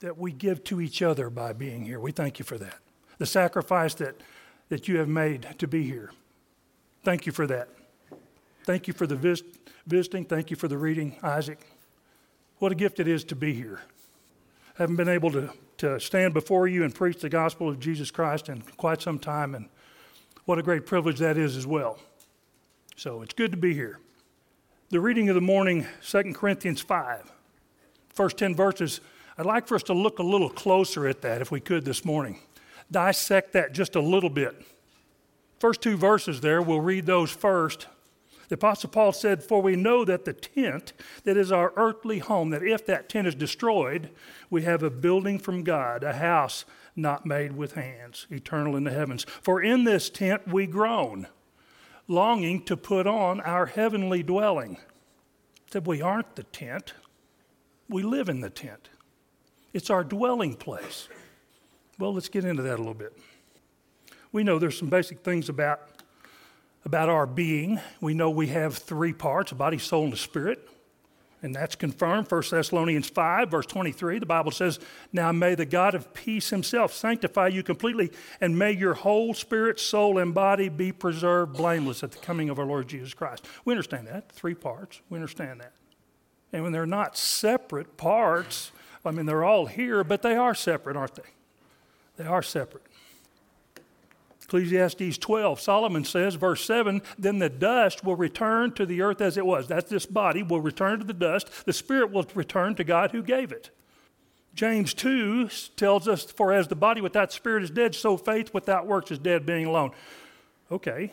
that we give to each other by being here. We thank you for that. The sacrifice that, that you have made to be here. Thank you for that. Thank you for the vis- visiting. Thank you for the reading, Isaac. What a gift it is to be here. I haven't been able to, to stand before you and preach the gospel of Jesus Christ in quite some time, and what a great privilege that is as well. So it's good to be here. The reading of the morning, 2 Corinthians 5. First 10 verses I'd like for us to look a little closer at that if we could this morning. Dissect that just a little bit. First two verses there, we'll read those first. The Apostle Paul said, For we know that the tent that is our earthly home, that if that tent is destroyed, we have a building from God, a house not made with hands, eternal in the heavens. For in this tent we groan, longing to put on our heavenly dwelling. Said we aren't the tent, we live in the tent. It's our dwelling place. Well, let's get into that a little bit. We know there's some basic things about, about our being. We know we have three parts a body, soul, and a spirit. And that's confirmed. 1 Thessalonians 5, verse 23, the Bible says, Now may the God of peace himself sanctify you completely, and may your whole spirit, soul, and body be preserved blameless at the coming of our Lord Jesus Christ. We understand that. Three parts. We understand that. And when they're not separate parts, I mean, they're all here, but they are separate, aren't they? They are separate. Ecclesiastes 12, Solomon says, verse 7 Then the dust will return to the earth as it was. That's this body will return to the dust. The spirit will return to God who gave it. James 2 tells us, For as the body without spirit is dead, so faith without works is dead, being alone. Okay,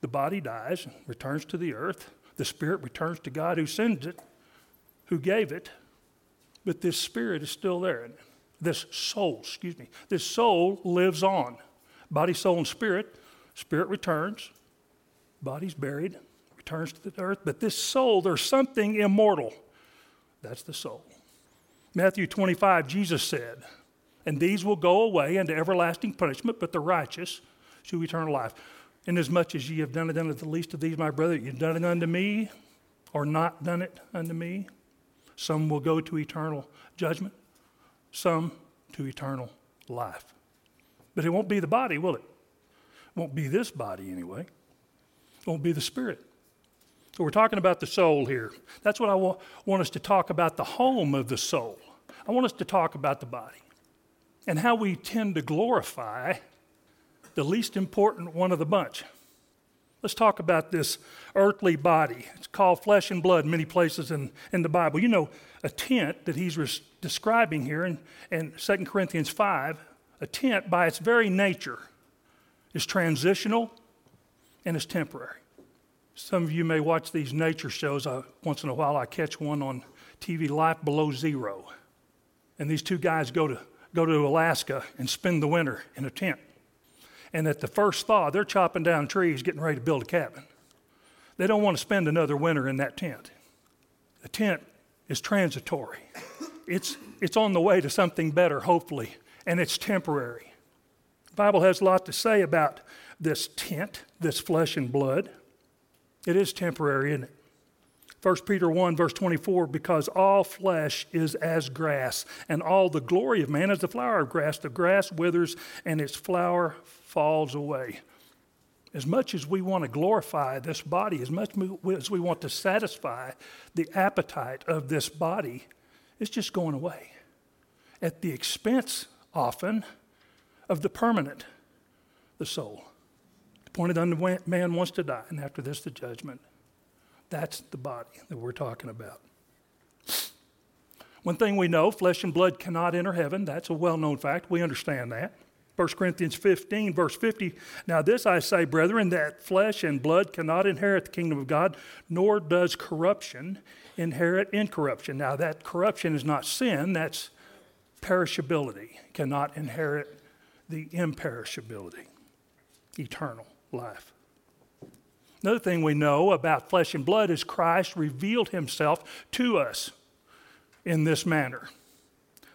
the body dies, returns to the earth. The spirit returns to God who sends it, who gave it but this spirit is still there. This soul, excuse me, this soul lives on. Body, soul, and spirit. Spirit returns, body's buried, returns to the earth, but this soul, there's something immortal. That's the soul. Matthew 25, Jesus said, And these will go away into everlasting punishment, but the righteous to eternal life. Inasmuch as ye have done it unto the least of these, my brother, you've done it unto me, or not done it unto me. Some will go to eternal judgment, some to eternal life. But it won't be the body, will it? It won't be this body anyway. It won't be the spirit. So we're talking about the soul here. That's what I wa- want us to talk about the home of the soul. I want us to talk about the body and how we tend to glorify the least important one of the bunch. Let's talk about this earthly body. It's called flesh and blood in many places in, in the Bible. You know, a tent that he's res- describing here in, in 2 Corinthians 5, a tent by its very nature is transitional and is temporary. Some of you may watch these nature shows. I, once in a while, I catch one on TV, Life Below Zero. And these two guys go to, go to Alaska and spend the winter in a tent. And at the first thaw, they're chopping down trees, getting ready to build a cabin. They don't want to spend another winter in that tent. The tent is transitory, it's, it's on the way to something better, hopefully, and it's temporary. The Bible has a lot to say about this tent, this flesh and blood. It is temporary, isn't it? 1 Peter 1, verse 24, because all flesh is as grass, and all the glory of man is the flower of grass. The grass withers, and its flower falls away. As much as we want to glorify this body, as much as we want to satisfy the appetite of this body, it's just going away at the expense, often, of the permanent, the soul. The appointed unto man wants to die, and after this, the judgment. That's the body that we're talking about. One thing we know flesh and blood cannot enter heaven. That's a well known fact. We understand that. 1 Corinthians 15, verse 50. Now, this I say, brethren, that flesh and blood cannot inherit the kingdom of God, nor does corruption inherit incorruption. Now, that corruption is not sin, that's perishability, cannot inherit the imperishability, eternal life. Another thing we know about flesh and blood is Christ revealed himself to us in this manner.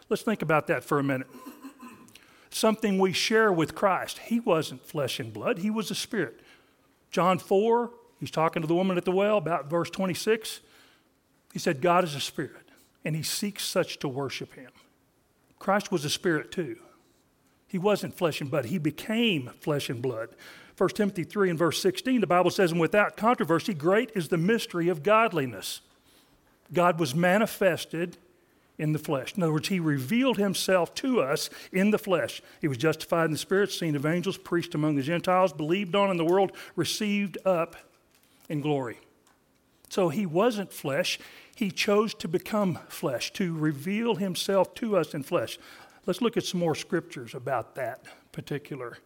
Let's think about that for a minute something we share with Christ. He wasn't flesh and blood, he was a spirit. John 4, he's talking to the woman at the well about verse 26. He said, God is a spirit, and he seeks such to worship him. Christ was a spirit too. He wasn't flesh and blood, he became flesh and blood. 1 Timothy 3 and verse 16, the Bible says, And without controversy, great is the mystery of godliness. God was manifested in the flesh. In other words, he revealed himself to us in the flesh. He was justified in the spirit, seen of angels, preached among the Gentiles, believed on in the world, received up in glory. So he wasn't flesh. He chose to become flesh, to reveal himself to us in flesh. Let's look at some more scriptures about that particular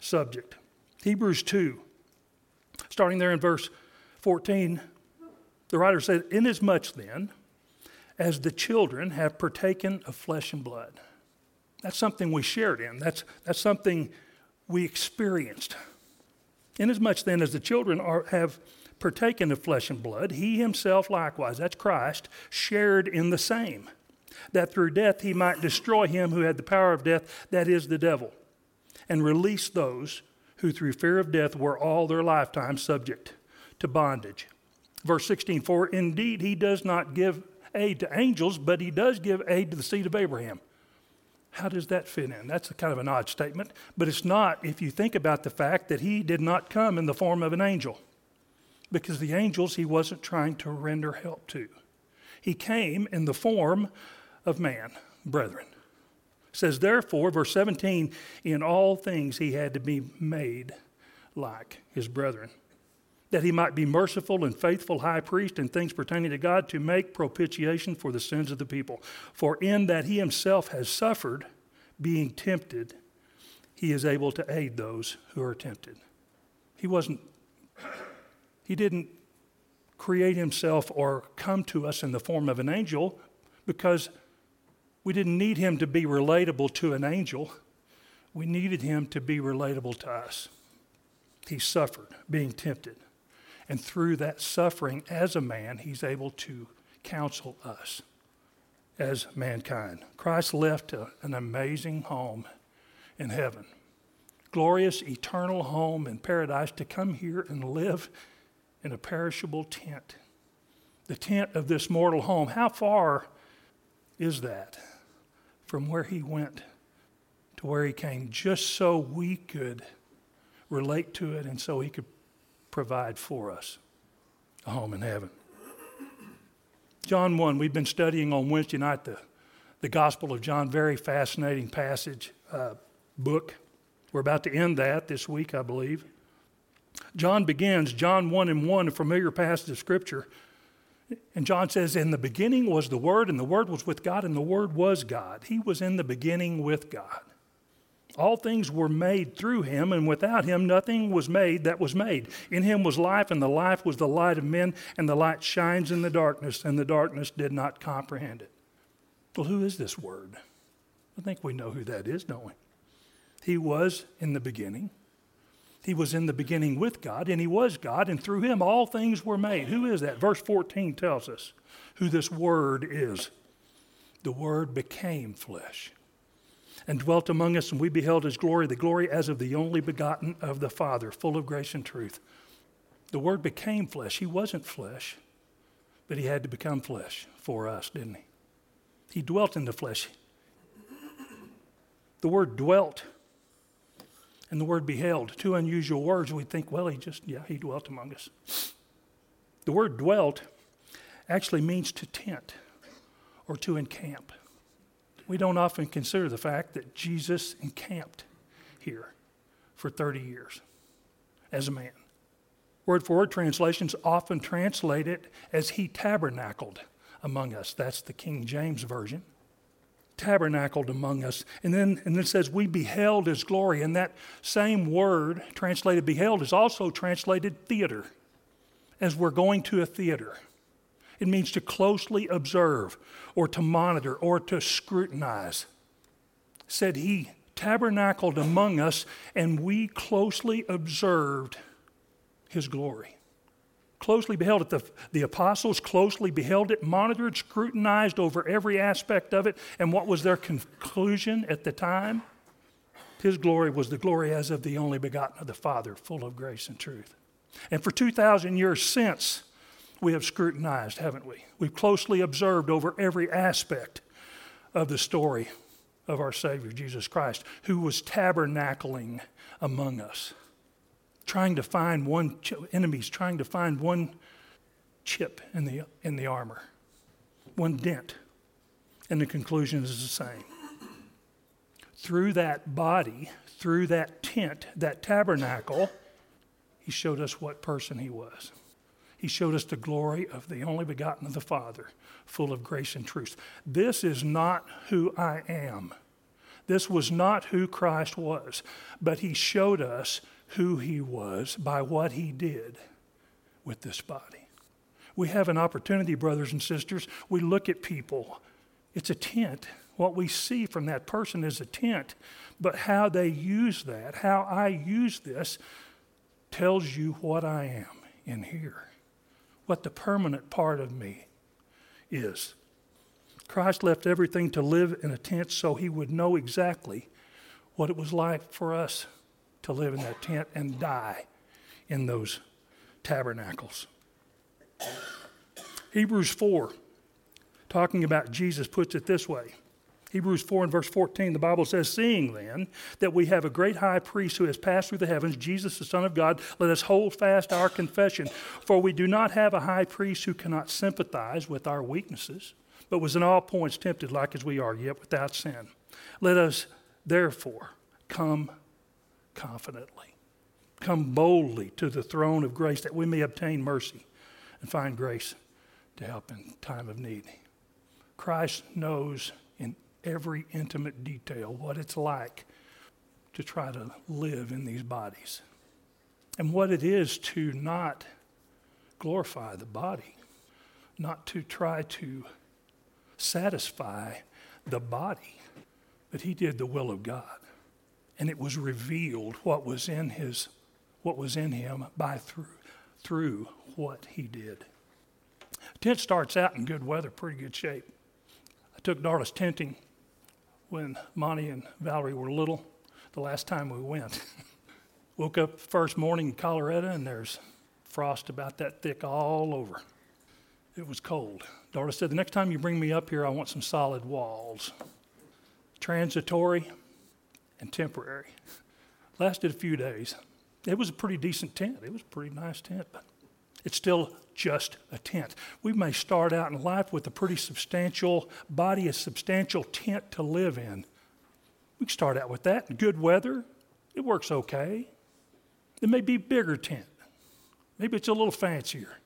subject. Hebrews 2, starting there in verse 14, the writer said, Inasmuch then as the children have partaken of flesh and blood. That's something we shared in, that's, that's something we experienced. Inasmuch then as the children are, have partaken of flesh and blood, he himself likewise, that's Christ, shared in the same, that through death he might destroy him who had the power of death, that is the devil, and release those who through fear of death were all their lifetime subject to bondage. Verse 16 For indeed he does not give aid to angels, but he does give aid to the seed of Abraham. How does that fit in? That's a kind of an odd statement, but it's not if you think about the fact that he did not come in the form of an angel, because the angels he wasn't trying to render help to. He came in the form of man, brethren says, Therefore, verse 17, in all things he had to be made like his brethren, that he might be merciful and faithful high priest in things pertaining to God to make propitiation for the sins of the people. For in that he himself has suffered, being tempted, he is able to aid those who are tempted. He wasn't, he didn't create himself or come to us in the form of an angel because we didn't need him to be relatable to an angel, we needed him to be relatable to us. He suffered, being tempted. And through that suffering as a man, he's able to counsel us as mankind. Christ left a, an amazing home in heaven, glorious eternal home in paradise to come here and live in a perishable tent. The tent of this mortal home. How far is that? from where he went to where he came, just so we could relate to it and so he could provide for us a home in heaven. John 1, we've been studying on Wednesday night the, the Gospel of John, very fascinating passage, uh, book. We're about to end that this week, I believe. John begins, John 1 and 1, a familiar passage of Scripture, and John says, In the beginning was the Word, and the Word was with God, and the Word was God. He was in the beginning with God. All things were made through him, and without him nothing was made that was made. In him was life, and the life was the light of men, and the light shines in the darkness, and the darkness did not comprehend it. Well, who is this Word? I think we know who that is, don't we? He was in the beginning. He was in the beginning with God, and He was God, and through Him all things were made. Who is that? Verse 14 tells us who this Word is. The Word became flesh and dwelt among us, and we beheld His glory, the glory as of the only begotten of the Father, full of grace and truth. The Word became flesh. He wasn't flesh, but He had to become flesh for us, didn't He? He dwelt in the flesh. The word dwelt and the word beheld. Two unusual words. We think, well, he just, yeah, he dwelt among us. The word dwelt actually means to tent or to encamp. We don't often consider the fact that Jesus encamped here for 30 years as a man. Word for word translations often translate it as he tabernacled among us. That's the King James Version tabernacled among us. And then, and then it says, We beheld his glory. And that same word, translated beheld, is also translated theater, as we're going to a theater. It means to closely observe, or to monitor, or to scrutinize. Said he tabernacled among us, and we closely observed his glory closely beheld it. The, the apostles closely beheld it, monitored, scrutinized over every aspect of it. And what was their conclusion at the time? His glory was the glory as of the only begotten of the Father, full of grace and truth. And for 2,000 years since, we have scrutinized, haven't we? We've closely observed over every aspect of the story of our Savior, Jesus Christ, who was tabernacling among us, trying to find one, ch- enemies trying to find one chip in the, in the armor, one dent. And the conclusion is the same. Through that body, through that tent, that tabernacle, he showed us what person he was. He showed us the glory of the only begotten of the Father, full of grace and truth. This is not who I am. This was not who Christ was, but he showed us who he was by what he did with this body. We have an opportunity, brothers and sisters. We look at people, it's a tent. What we see from that person is a tent, but how they use that, how I use this, tells you what I am in here what the permanent part of me is. Christ left everything to live in a tent so he would know exactly what it was like for us to live in that tent and die in those tabernacles. Hebrews 4, talking about Jesus, puts it this way Hebrews 4 and verse 14, the Bible says, Seeing then that we have a great high priest who has passed through the heavens, Jesus the Son of God, let us hold fast our confession. For we do not have a high priest who cannot sympathize with our weaknesses, but was in all points tempted like as we are, yet without sin. Let us therefore come confidently, come boldly to the throne of grace that we may obtain mercy and find grace to help in time of need. Christ knows every intimate detail, what it's like to try to live in these bodies, and what it is to not glorify the body, not to try to satisfy the body, but he did the will of God. And it was revealed what was in his what was in him by through through what he did. Tent starts out in good weather, pretty good shape. I took Darla's tenting when Monty and Valerie were little, the last time we went. Woke up first morning in Colorado and there's frost about that thick all over. It was cold. Darla said, The next time you bring me up here, I want some solid walls. Transitory and temporary. Lasted a few days. It was a pretty decent tent. It was a pretty nice tent, but it's still just a tent. We may start out in life with a pretty substantial body, a substantial tent to live in. We can start out with that. Good weather, it works okay. It may be a bigger tent. Maybe it's a little fancier.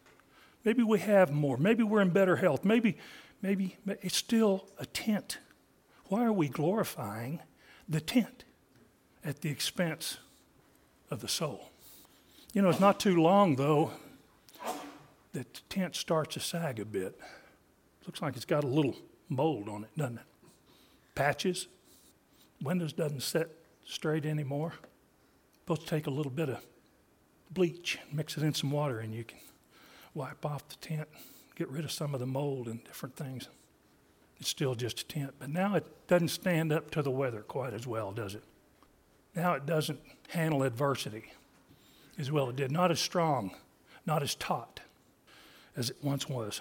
Maybe we have more. Maybe we're in better health. Maybe, maybe it's still a tent. Why are we glorifying the tent at the expense of the soul? You know, it's not too long, though, the tent starts to sag a bit. Looks like it's got a little mold on it, doesn't it? Patches. Windows doesn't set straight anymore. Supposed to take a little bit of bleach, mix it in some water, and you can wipe off the tent, get rid of some of the mold and different things. It's still just a tent, but now it doesn't stand up to the weather quite as well, does it? Now it doesn't handle adversity as well it did. Not as strong, not as taut as it once was.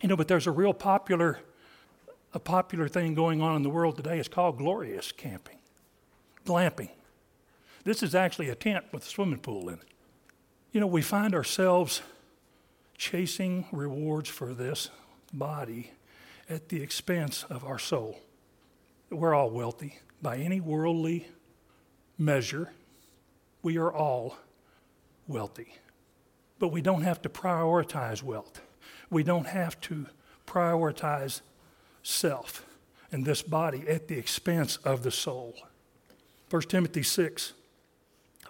You know, but there's a real popular, a popular thing going on in the world today. It's called glorious camping, glamping. This is actually a tent with a swimming pool in it. You know, we find ourselves chasing rewards for this body at the expense of our soul. We're all wealthy. By any worldly measure, we are all wealthy. But we don't have to prioritize wealth. We don't have to prioritize self and this body at the expense of the soul. 1 Timothy 6,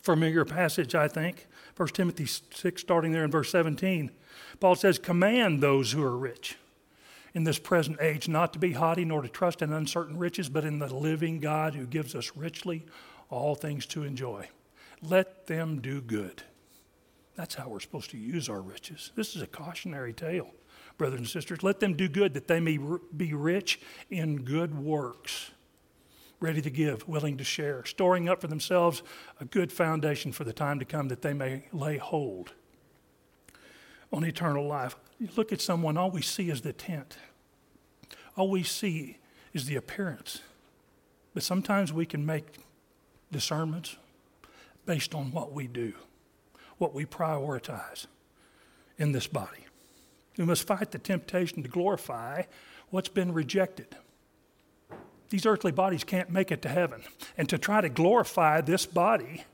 familiar passage, I think. 1 Timothy 6, starting there in verse 17. Paul says, Command those who are rich in this present age not to be haughty nor to trust in uncertain riches, but in the living God who gives us richly all things to enjoy. Let them do good that's how we're supposed to use our riches. This is a cautionary tale, brothers and sisters. Let them do good that they may be rich in good works, ready to give, willing to share, storing up for themselves a good foundation for the time to come that they may lay hold on eternal life. You look at someone, all we see is the tent, all we see is the appearance. But sometimes we can make discernments based on what we do, what we prioritize in this body. We must fight the temptation to glorify what's been rejected. These earthly bodies can't make it to heaven. And to try to glorify this body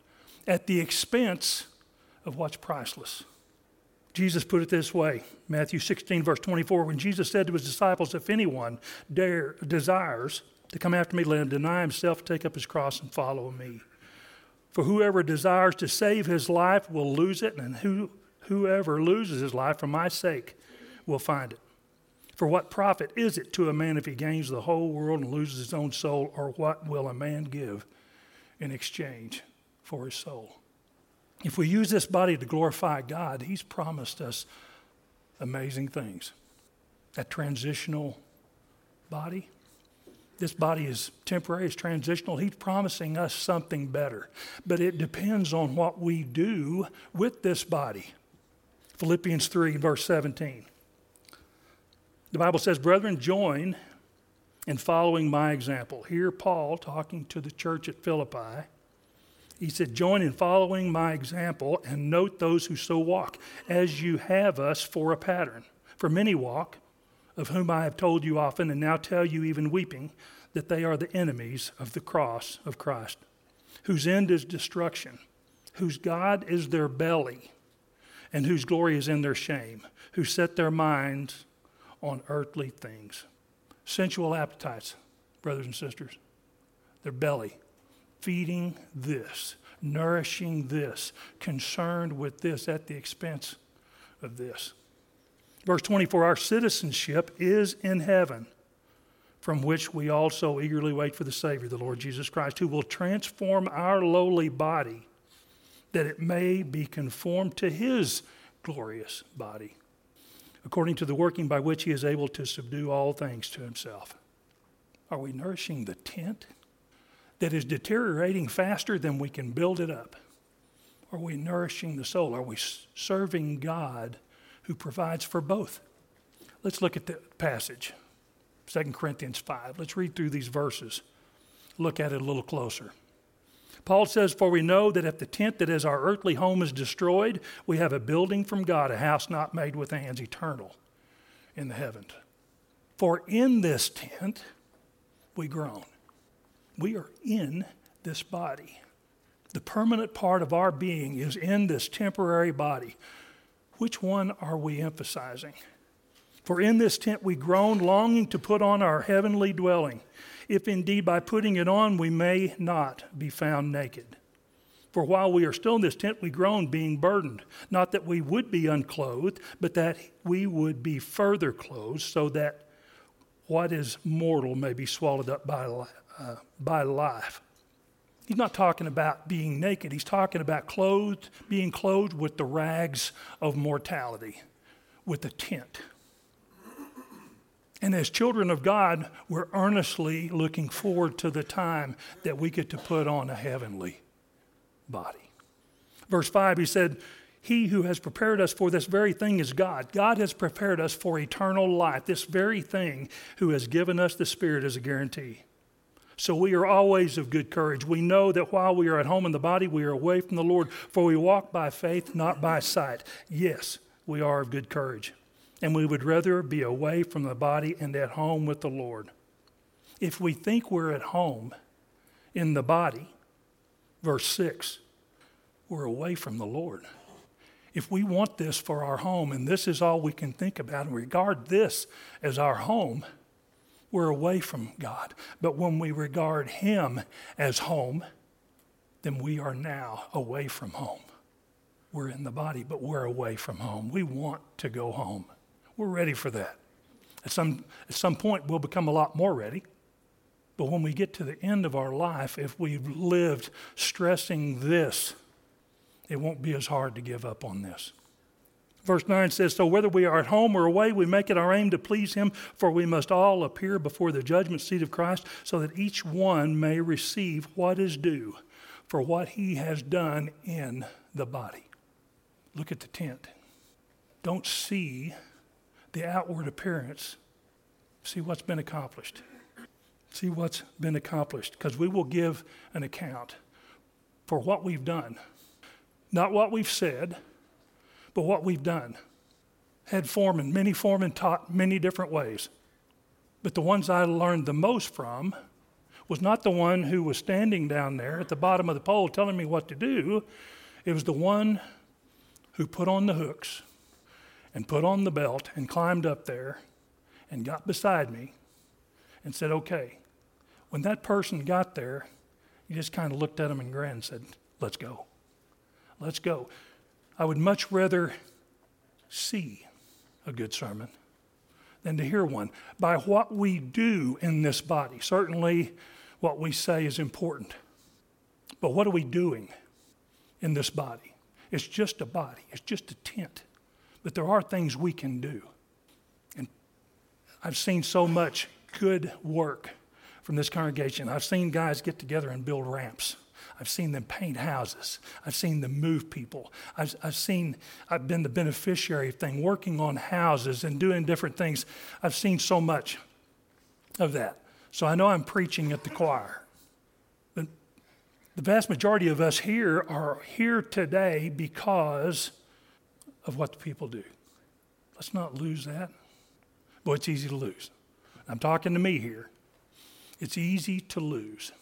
at the expense of what's priceless. Jesus put it this way Matthew 16, verse 24, when Jesus said to his disciples, If anyone dare, desires to come after me, let him deny himself, take up his cross, and follow me. For whoever desires to save his life will lose it, and who, whoever loses his life for my sake will find it. For what profit is it to a man if he gains the whole world and loses his own soul, or what will a man give in exchange for his soul? If we use this body to glorify God, He's promised us amazing things. That transitional body, this body is temporary, it's transitional. He's promising us something better. But it depends on what we do with this body. Philippians 3, verse 17. The Bible says, Brethren, join in following my example. Here, Paul, talking to the church at Philippi, he said, Join in following my example and note those who so walk, as you have us for a pattern. For many walk, of whom I have told you often, and now tell you even weeping, that they are the enemies of the cross of Christ, whose end is destruction, whose God is their belly, and whose glory is in their shame, who set their minds on earthly things. Sensual appetites, brothers and sisters, their belly feeding this, nourishing this, concerned with this at the expense of this. Verse 24 Our citizenship is in heaven, from which we also eagerly wait for the Savior, the Lord Jesus Christ, who will transform our lowly body that it may be conformed to his glorious body, according to the working by which he is able to subdue all things to himself. Are we nourishing the tent? that is deteriorating faster than we can build it up? Are we nourishing the soul? Are we serving God who provides for both? Let's look at the passage, 2 Corinthians 5. Let's read through these verses, look at it a little closer. Paul says, For we know that if the tent that is our earthly home is destroyed, we have a building from God, a house not made with hands, eternal in the heavens. For in this tent we groan we are in this body. The permanent part of our being is in this temporary body. Which one are we emphasizing? For in this tent we groan, longing to put on our heavenly dwelling, if indeed by putting it on we may not be found naked. For while we are still in this tent, we groan, being burdened, not that we would be unclothed, but that we would be further clothed, so that what is mortal may be swallowed up by uh, by life. He's not talking about being naked. He's talking about clothed, being clothed with the rags of mortality, with the tent. And as children of God, we're earnestly looking forward to the time that we get to put on a heavenly body. Verse 5, he said, He who has prepared us for this very thing is God. God has prepared us for eternal life, this very thing, who has given us the Spirit as a guarantee. So we are always of good courage. We know that while we are at home in the body, we are away from the Lord, for we walk by faith, not by sight. Yes, we are of good courage. And we would rather be away from the body and at home with the Lord. If we think we're at home in the body, verse 6, we're away from the Lord. If we want this for our home and this is all we can think about and regard this as our home, we're away from God. But when we regard Him as home, then we are now away from home. We're in the body, but we're away from home. We want to go home. We're ready for that. At some, at some point, we'll become a lot more ready. But when we get to the end of our life, if we've lived stressing this, it won't be as hard to give up on this. Verse 9 says, So whether we are at home or away, we make it our aim to please him, for we must all appear before the judgment seat of Christ, so that each one may receive what is due for what he has done in the body. Look at the tent. Don't see the outward appearance, see what's been accomplished. See what's been accomplished, because we will give an account for what we've done. Not what we've said, but what we've done. Had foremen, many foremen taught many different ways. But the ones I learned the most from was not the one who was standing down there at the bottom of the pole telling me what to do. It was the one who put on the hooks and put on the belt and climbed up there and got beside me and said, Okay. When that person got there, he just kind of looked at him and grinned and said, Let's go. Let's go. I would much rather see a good sermon than to hear one. By what we do in this body, certainly what we say is important. But what are we doing in this body? It's just a body, it's just a tent. But there are things we can do. And I've seen so much good work from this congregation. I've seen guys get together and build ramps. I've seen them paint houses. I've seen them move people. I've, I've seen, I've been the beneficiary of things, working on houses and doing different things. I've seen so much of that. So I know I'm preaching at the choir. But the vast majority of us here are here today because of what the people do. Let's not lose that. Boy, it's easy to lose. I'm talking to me here. It's easy to lose.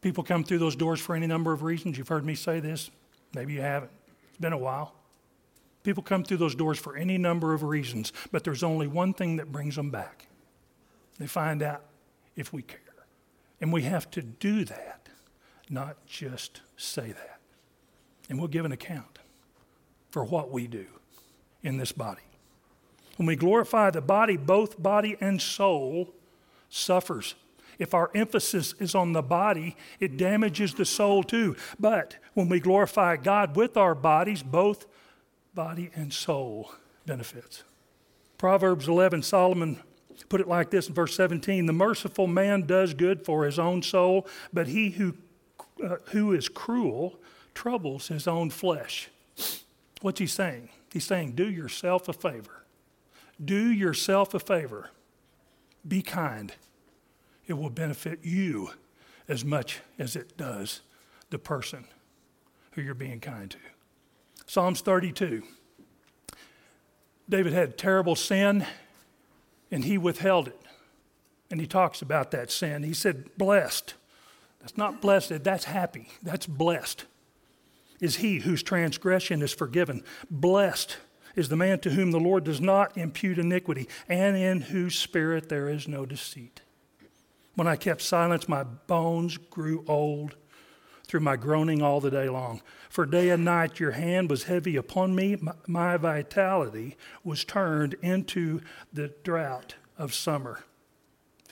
People come through those doors for any number of reasons. You've heard me say this. Maybe you haven't. It's been a while. People come through those doors for any number of reasons, but there's only one thing that brings them back. They find out if we care. And we have to do that, not just say that. And we'll give an account for what we do in this body. When we glorify the body, both body and soul suffers if our emphasis is on the body, it damages the soul too. But when we glorify God with our bodies, both body and soul benefits. Proverbs 11, Solomon put it like this in verse 17 The merciful man does good for his own soul, but he who, uh, who is cruel troubles his own flesh. What's he saying? He's saying, Do yourself a favor. Do yourself a favor. Be kind it will benefit you as much as it does the person who you're being kind to. Psalms 32. David had terrible sin and he withheld it. And he talks about that sin. He said, Blessed. That's not blessed, that's happy. That's blessed. Is he whose transgression is forgiven. Blessed is the man to whom the Lord does not impute iniquity, and in whose spirit there is no deceit. When I kept silence, my bones grew old through my groaning all the day long. For day and night your hand was heavy upon me. My, vitality was turned into the drought of summer.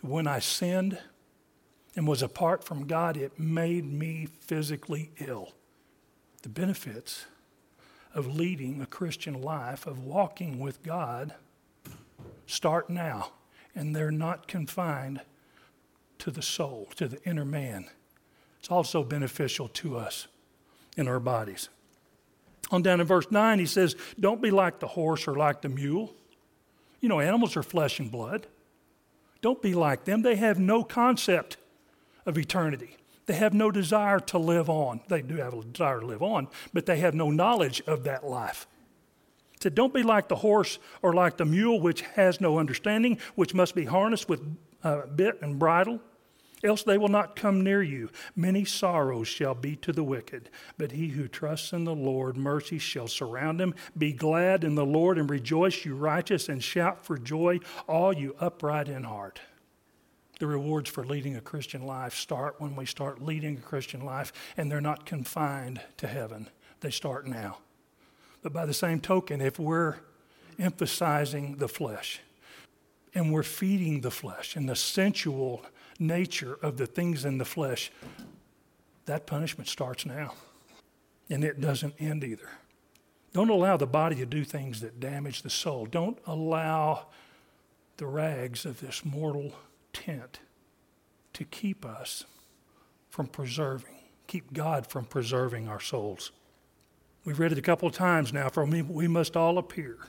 When I sinned and was apart from God, it made me physically ill. The benefits of leading a Christian life, of walking with God, start now, and they're not confined to the soul, to the inner man. It's also beneficial to us in our bodies. On down in verse 9, he says, Don't be like the horse or like the mule. You know, animals are flesh and blood. Don't be like them. They have no concept of eternity. They have no desire to live on. They do have a desire to live on, but they have no knowledge of that life. Said, Don't be like the horse or like the mule, which has no understanding, which must be harnessed with uh, bit and bridle, else they will not come near you. Many sorrows shall be to the wicked, but he who trusts in the Lord, mercy shall surround him. Be glad in the Lord and rejoice, you righteous, and shout for joy, all you upright in heart. The rewards for leading a Christian life start when we start leading a Christian life, and they're not confined to heaven. They start now. But by the same token, if we're emphasizing the flesh, and we're feeding the flesh and the sensual nature of the things in the flesh, that punishment starts now. And it doesn't end either. Don't allow the body to do things that damage the soul. Don't allow the rags of this mortal tent to keep us from preserving, keep God from preserving our souls. We've read it a couple of times now, for we must all appear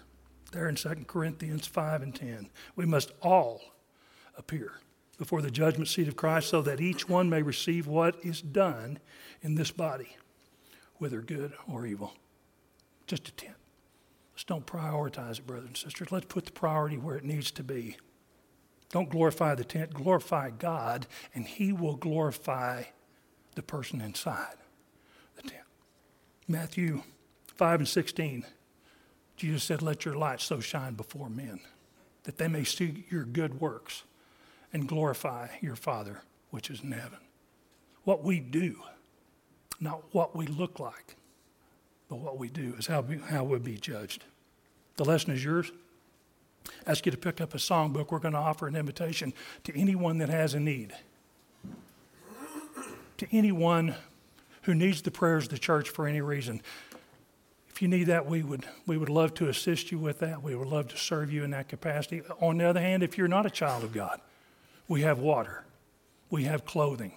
there in 2 Corinthians 5 and 10. We must all appear. before the judgment seat of Christ, so that each one may receive what is done in this body, whether good or evil. Just a tent. Let's don't prioritize it, brothers and sisters. Let's put the priority where it needs to be. Don't glorify the tent, glorify God, and He will glorify the person inside the tent. Matthew 5 and 16, Jesus said, Let your light so shine before men that they may see your good works and glorify your Father which is in heaven. What we do, not what we look like, but what we do is how, we, how we'll be judged. The lesson is yours. ask you to pick up a songbook. We're going to offer an invitation to anyone that has a need, to anyone who needs the prayers of the church for any reason. If you need that, we would, we would love to assist you with that. We would love to serve you in that capacity. On the other hand, if you're not a child of God, we have water, we have clothing.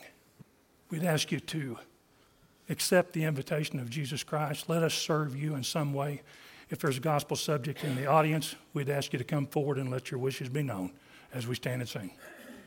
We'd ask you to accept the invitation of Jesus Christ. Let us serve you in some way. If there's a gospel subject in the audience, we'd ask you to come forward and let your wishes be known as we stand and sing.